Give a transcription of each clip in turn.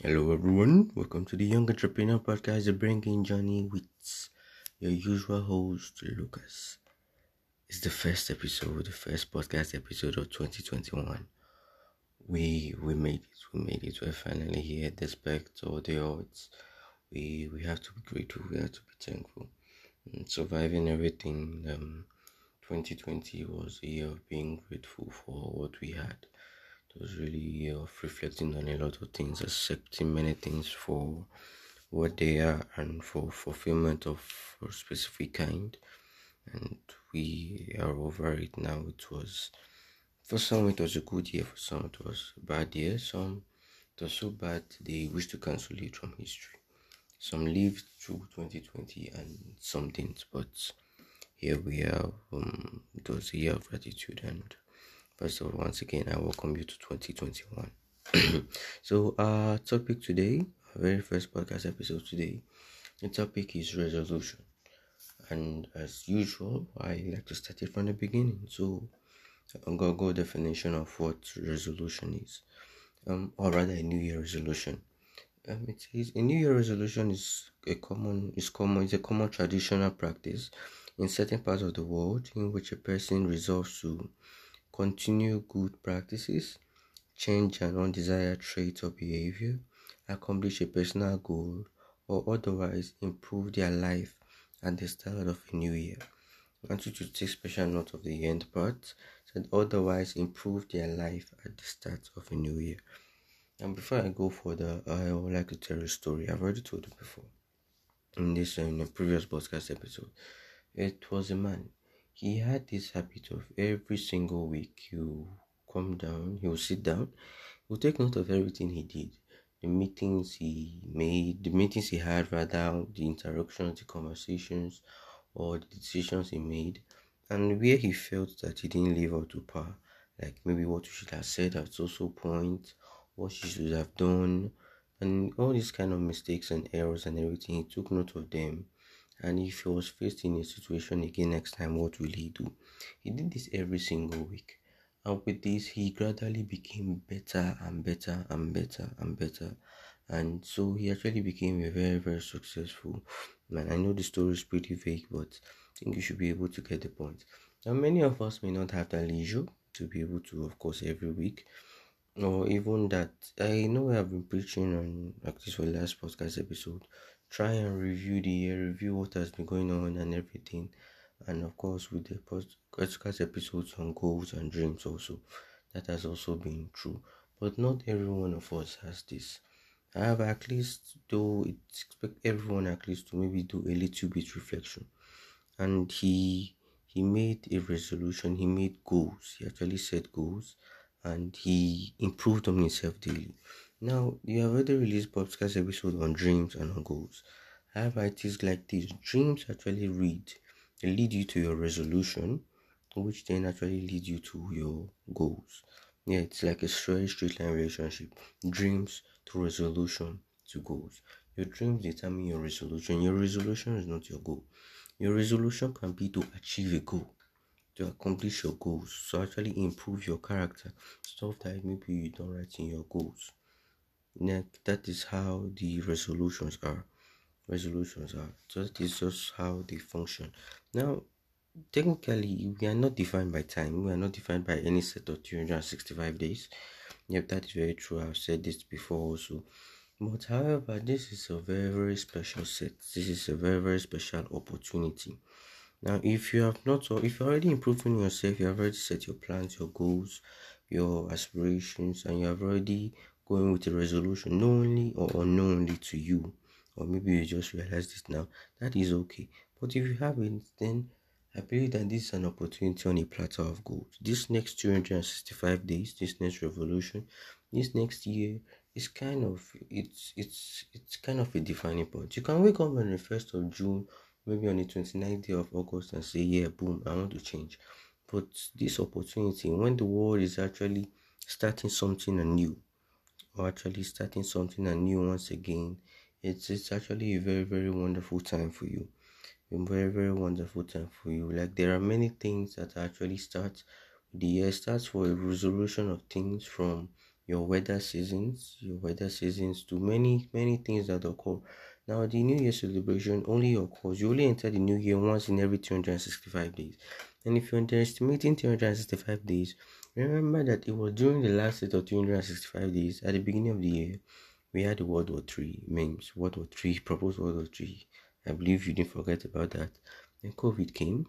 Hello, everyone. Welcome to the Young Entrepreneur Podcast, the bringing Johnny with your usual host, Lucas. It's the first episode, the first podcast episode of 2021. We we made it. We made it. We're finally here, despite all the odds. We we have to be grateful. We have to be thankful. And surviving everything. Um, 2020 was a year of being grateful for what we had it was really of reflecting on a lot of things, accepting many things for what they are and for fulfillment of a specific kind. And we are over it now. It was for some it was a good year, for some it was a bad year, some it was so bad they wish to cancel it from history. Some lived through 2020 and some didn't, but here we are. Um, it was a year of gratitude and First of all, once again, I welcome you to 2021. so, our topic today, our very first podcast episode today, the topic is resolution. And as usual, I like to start it from the beginning. So, I'm gonna go definition of what resolution is, um, or rather, a New Year resolution. Um, it says a New Year resolution is a common is common is a common traditional practice in certain parts of the world in which a person resolves to continue good practices, change an undesired trait or behavior, accomplish a personal goal, or otherwise improve their life at the start of a new year. I want you to take special note of the end part, said otherwise improve their life at the start of a new year. And before I go further, I would like to tell a story. I've already told it before in this uh, in a previous podcast episode. It was a man he had this habit of every single week you come down, he will sit down, he will take note of everything he did, the meetings he made, the meetings he had rather, the interactions, the conversations, or the decisions he made, and where he felt that he didn't live up to par, like maybe what you should have said at social point, what you should have done, and all these kind of mistakes and errors and everything, he took note of them and if he was faced in a situation again next time, what will he do? He did this every single week. And with this, he gradually became better and better and better and better. And so he actually became a very, very successful man. I know the story is pretty vague, but I think you should be able to get the point. Now, many of us may not have that leisure to be able to, of course, every week, or even that. I know I have been preaching on like this for the last podcast episode try and review the year, review what has been going on and everything. And of course, with the podcast episodes on goals and dreams, also that has also been true. But not every one of us has this. I have at least, though, it's expect everyone at least to maybe do a little bit reflection. And he he made a resolution. He made goals. He actually set goals, and he improved on himself daily. Now, you have already released podcast episode on dreams and on goals. I have is like this dreams actually read, they lead you to your resolution, which then actually lead you to your goals. Yeah, it's like a straight straight line relationship. Dreams to resolution to goals. Your dreams determine your resolution. Your resolution is not your goal. Your resolution can be to achieve a goal, to accomplish your goals, so actually improve your character, stuff that maybe you don't write in your goals. That is how the resolutions are. Resolutions are. So that is just how they function. Now technically we are not defined by time. We are not defined by any set of 365 days. Yep that is very true. I've said this before also. But however this is a very very special set. This is a very very special opportunity now if you have not or if you're already improving yourself you have already set your plans your goals your aspirations and you have already going with a resolution knowingly or unknowingly to you or maybe you just realized this now that is okay. But if you haven't then i believe that this is an opportunity on a platter of gold. This next 265 days this next revolution this next year is kind of it's it's it's kind of a defining point. You can wake up on the 1st of june maybe on the 29th day of august and say yeah boom i want to change but this opportunity when the world is actually starting something anew or actually starting something new once again it's it's actually a very very wonderful time for you a very very wonderful time for you like there are many things that actually start the year starts for a resolution of things from your weather seasons, your weather seasons to many, many things that occur. Now, the New Year celebration only occurs, you only enter the New Year once in every 365 days. And if you're underestimating 365 days, remember that it was during the last set of 365 days at the beginning of the year we had the World War Three memes, World War Three, proposed World War Three. I believe you didn't forget about that. Then COVID came,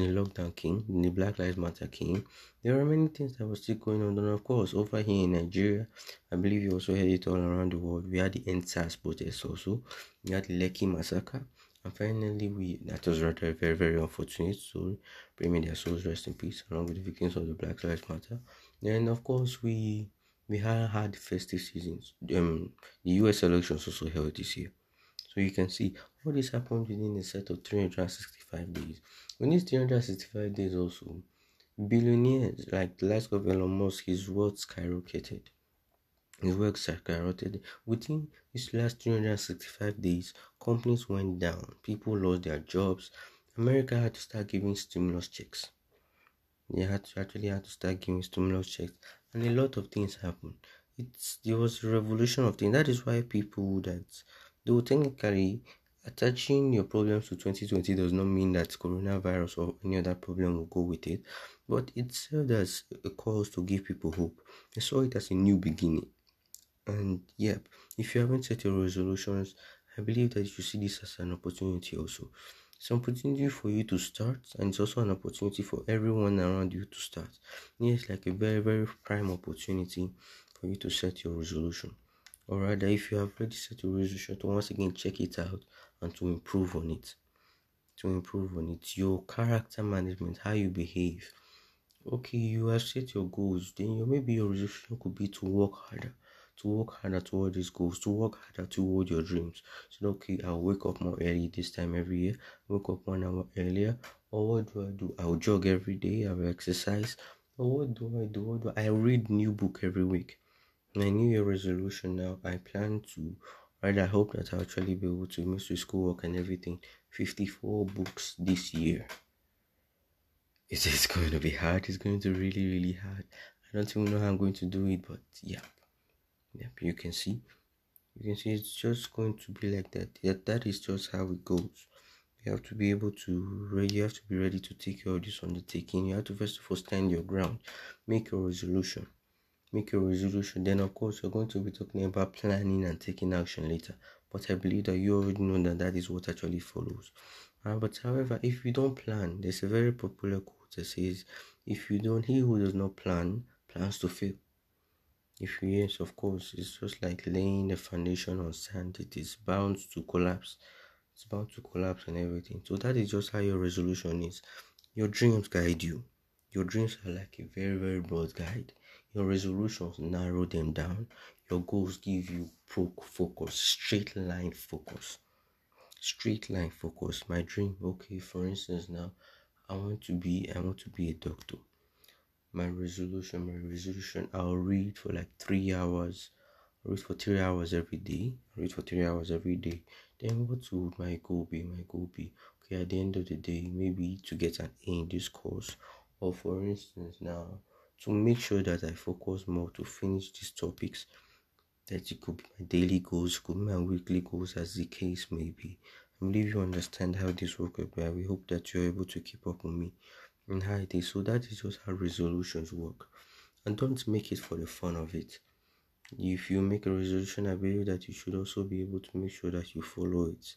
the lockdown came, then the Black Lives Matter came. There were many things that were still going on. And of course, over here in Nigeria, I believe you also heard it all around the world. We had the EndSARS protests also. We had the Lekki massacre. And finally, we that was rather very, very unfortunate. So, bring their souls rest in peace, along with the victims of the Black Lives Matter. Then, of course, we we have had festive seasons. Um, the US elections also held this year. So you can see all this happened within a set of 365 days. In these 365 days also, billionaires like the likes of Elon Musk, his wealth skyrocketed. His wealth skyrocketed. Within these last 365 days, companies went down. People lost their jobs. America had to start giving stimulus checks. They had to actually had to start giving stimulus checks and a lot of things happened. It's there was a revolution of things. That is why people that though technically attaching your problems to 2020 does not mean that coronavirus or any other problem will go with it, but it served as a cause to give people hope. I saw it as a new beginning. And yep, if you haven't set your resolutions, I believe that you see this as an opportunity also. It's an opportunity for you to start, and it's also an opportunity for everyone around you to start. It's like a very, very prime opportunity for you to set your resolution. Or rather, if you have registered your resolution, to once again check it out and to improve on it. To improve on it. Your character management, how you behave. Okay, you have set your goals, then your, maybe your resolution could be to work harder to work harder toward these goals, to work harder toward your dreams. So, okay, I'll wake up more early this time every year, wake up one hour earlier. Or what do I do? I'll jog every day, I'll exercise. Or what do I do? What do I, I read new book every week? My new year resolution now, I plan to right I hope that I'll actually be able to miss the schoolwork and everything. 54 books this year. it is going to be hard? It's going to really, really hard. I don't even know how I'm going to do it, but yeah yep you can see you can see it's just going to be like that yeah that is just how it goes you have to be able to you have to be ready to take care of this undertaking you have to first of all stand your ground make your resolution make your resolution then of course you're going to be talking about planning and taking action later but i believe that you already know that that is what actually follows uh, but however if you don't plan there's a very popular quote that says if you don't he who does not plan plans to fail if yes, of course, it's just like laying the foundation on sand, it is bound to collapse. It's bound to collapse and everything. So that is just how your resolution is. Your dreams guide you. Your dreams are like a very, very broad guide. Your resolutions narrow them down. Your goals give you focus, straight line focus. Straight line focus. My dream, okay, for instance, now I want to be I want to be a doctor my resolution my resolution i'll read for like three hours I'll read for three hours every day I'll read for three hours every day then what would my goal be my goal be okay at the end of the day maybe to get an a in this course or for instance now to make sure that i focus more to finish these topics that it could be my daily goals could be my weekly goals as the case may be i believe you understand how this works but we hope that you're able to keep up with me and how it is. So that is just how resolutions work. And don't make it for the fun of it. If you make a resolution, I believe that you should also be able to make sure that you follow it.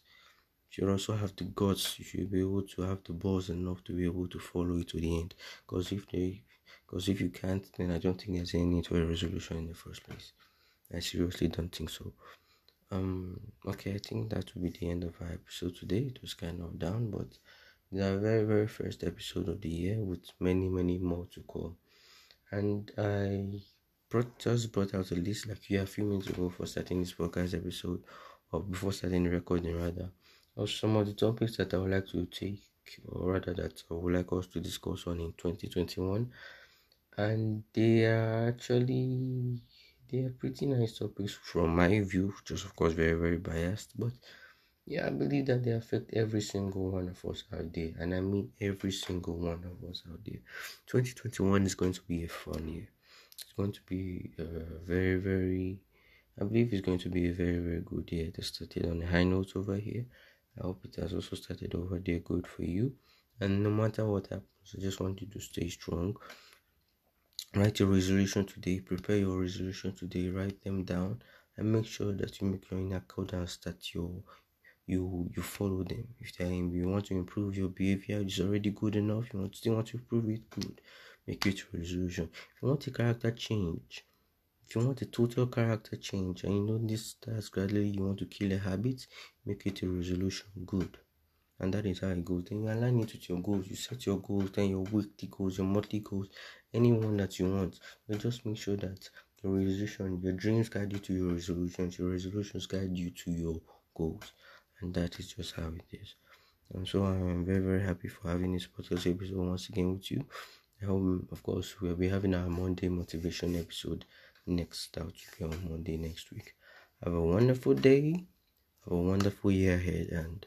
You should also have the guts. You should be able to have the balls enough to be able to follow it to the end. Because if they, because if you can't, then I don't think there's any need for a resolution in the first place. I seriously don't think so. Um. Okay, I think that will be the end of our episode today. It was kind of down, but the very very first episode of the year with many many more to come and i brought just brought out a list like yeah a few minutes ago for starting this podcast episode or before starting the recording rather of some of the topics that i would like to take or rather that i would like us to discuss on in 2021 and they are actually they are pretty nice topics from my view just of course very very biased but yeah, I believe that they affect every single one of us out there, and I mean every single one of us out there. 2021 is going to be a fun year. it's going to be a very, very, I believe it's going to be a very, very good year. It started on a high note over here. I hope it has also started over there good for you. And no matter what happens, I just want you to stay strong. Write your resolution today, prepare your resolution today, write them down, and make sure that you make your in accordance that you you you follow them. If you want to improve your behavior, it's already good enough. You want still want to improve it, good. Make it your resolution. If you want a character change, if you want a total character change, and you know this starts gradually, you want to kill a habit, make it a resolution, good and that is how it goes. Then you align it with your goals. You set your goals, then your weekly goals, your monthly goals, anyone that you want. But just make sure that your resolution, your dreams guide you to your resolutions, your resolutions guide you to your goals, and that is just how it is. And so I'm very very happy for having this podcast episode once again with you. I hope, of course, we'll be having our Monday motivation episode next. out on Monday next week. Have a wonderful day. Have a wonderful year ahead and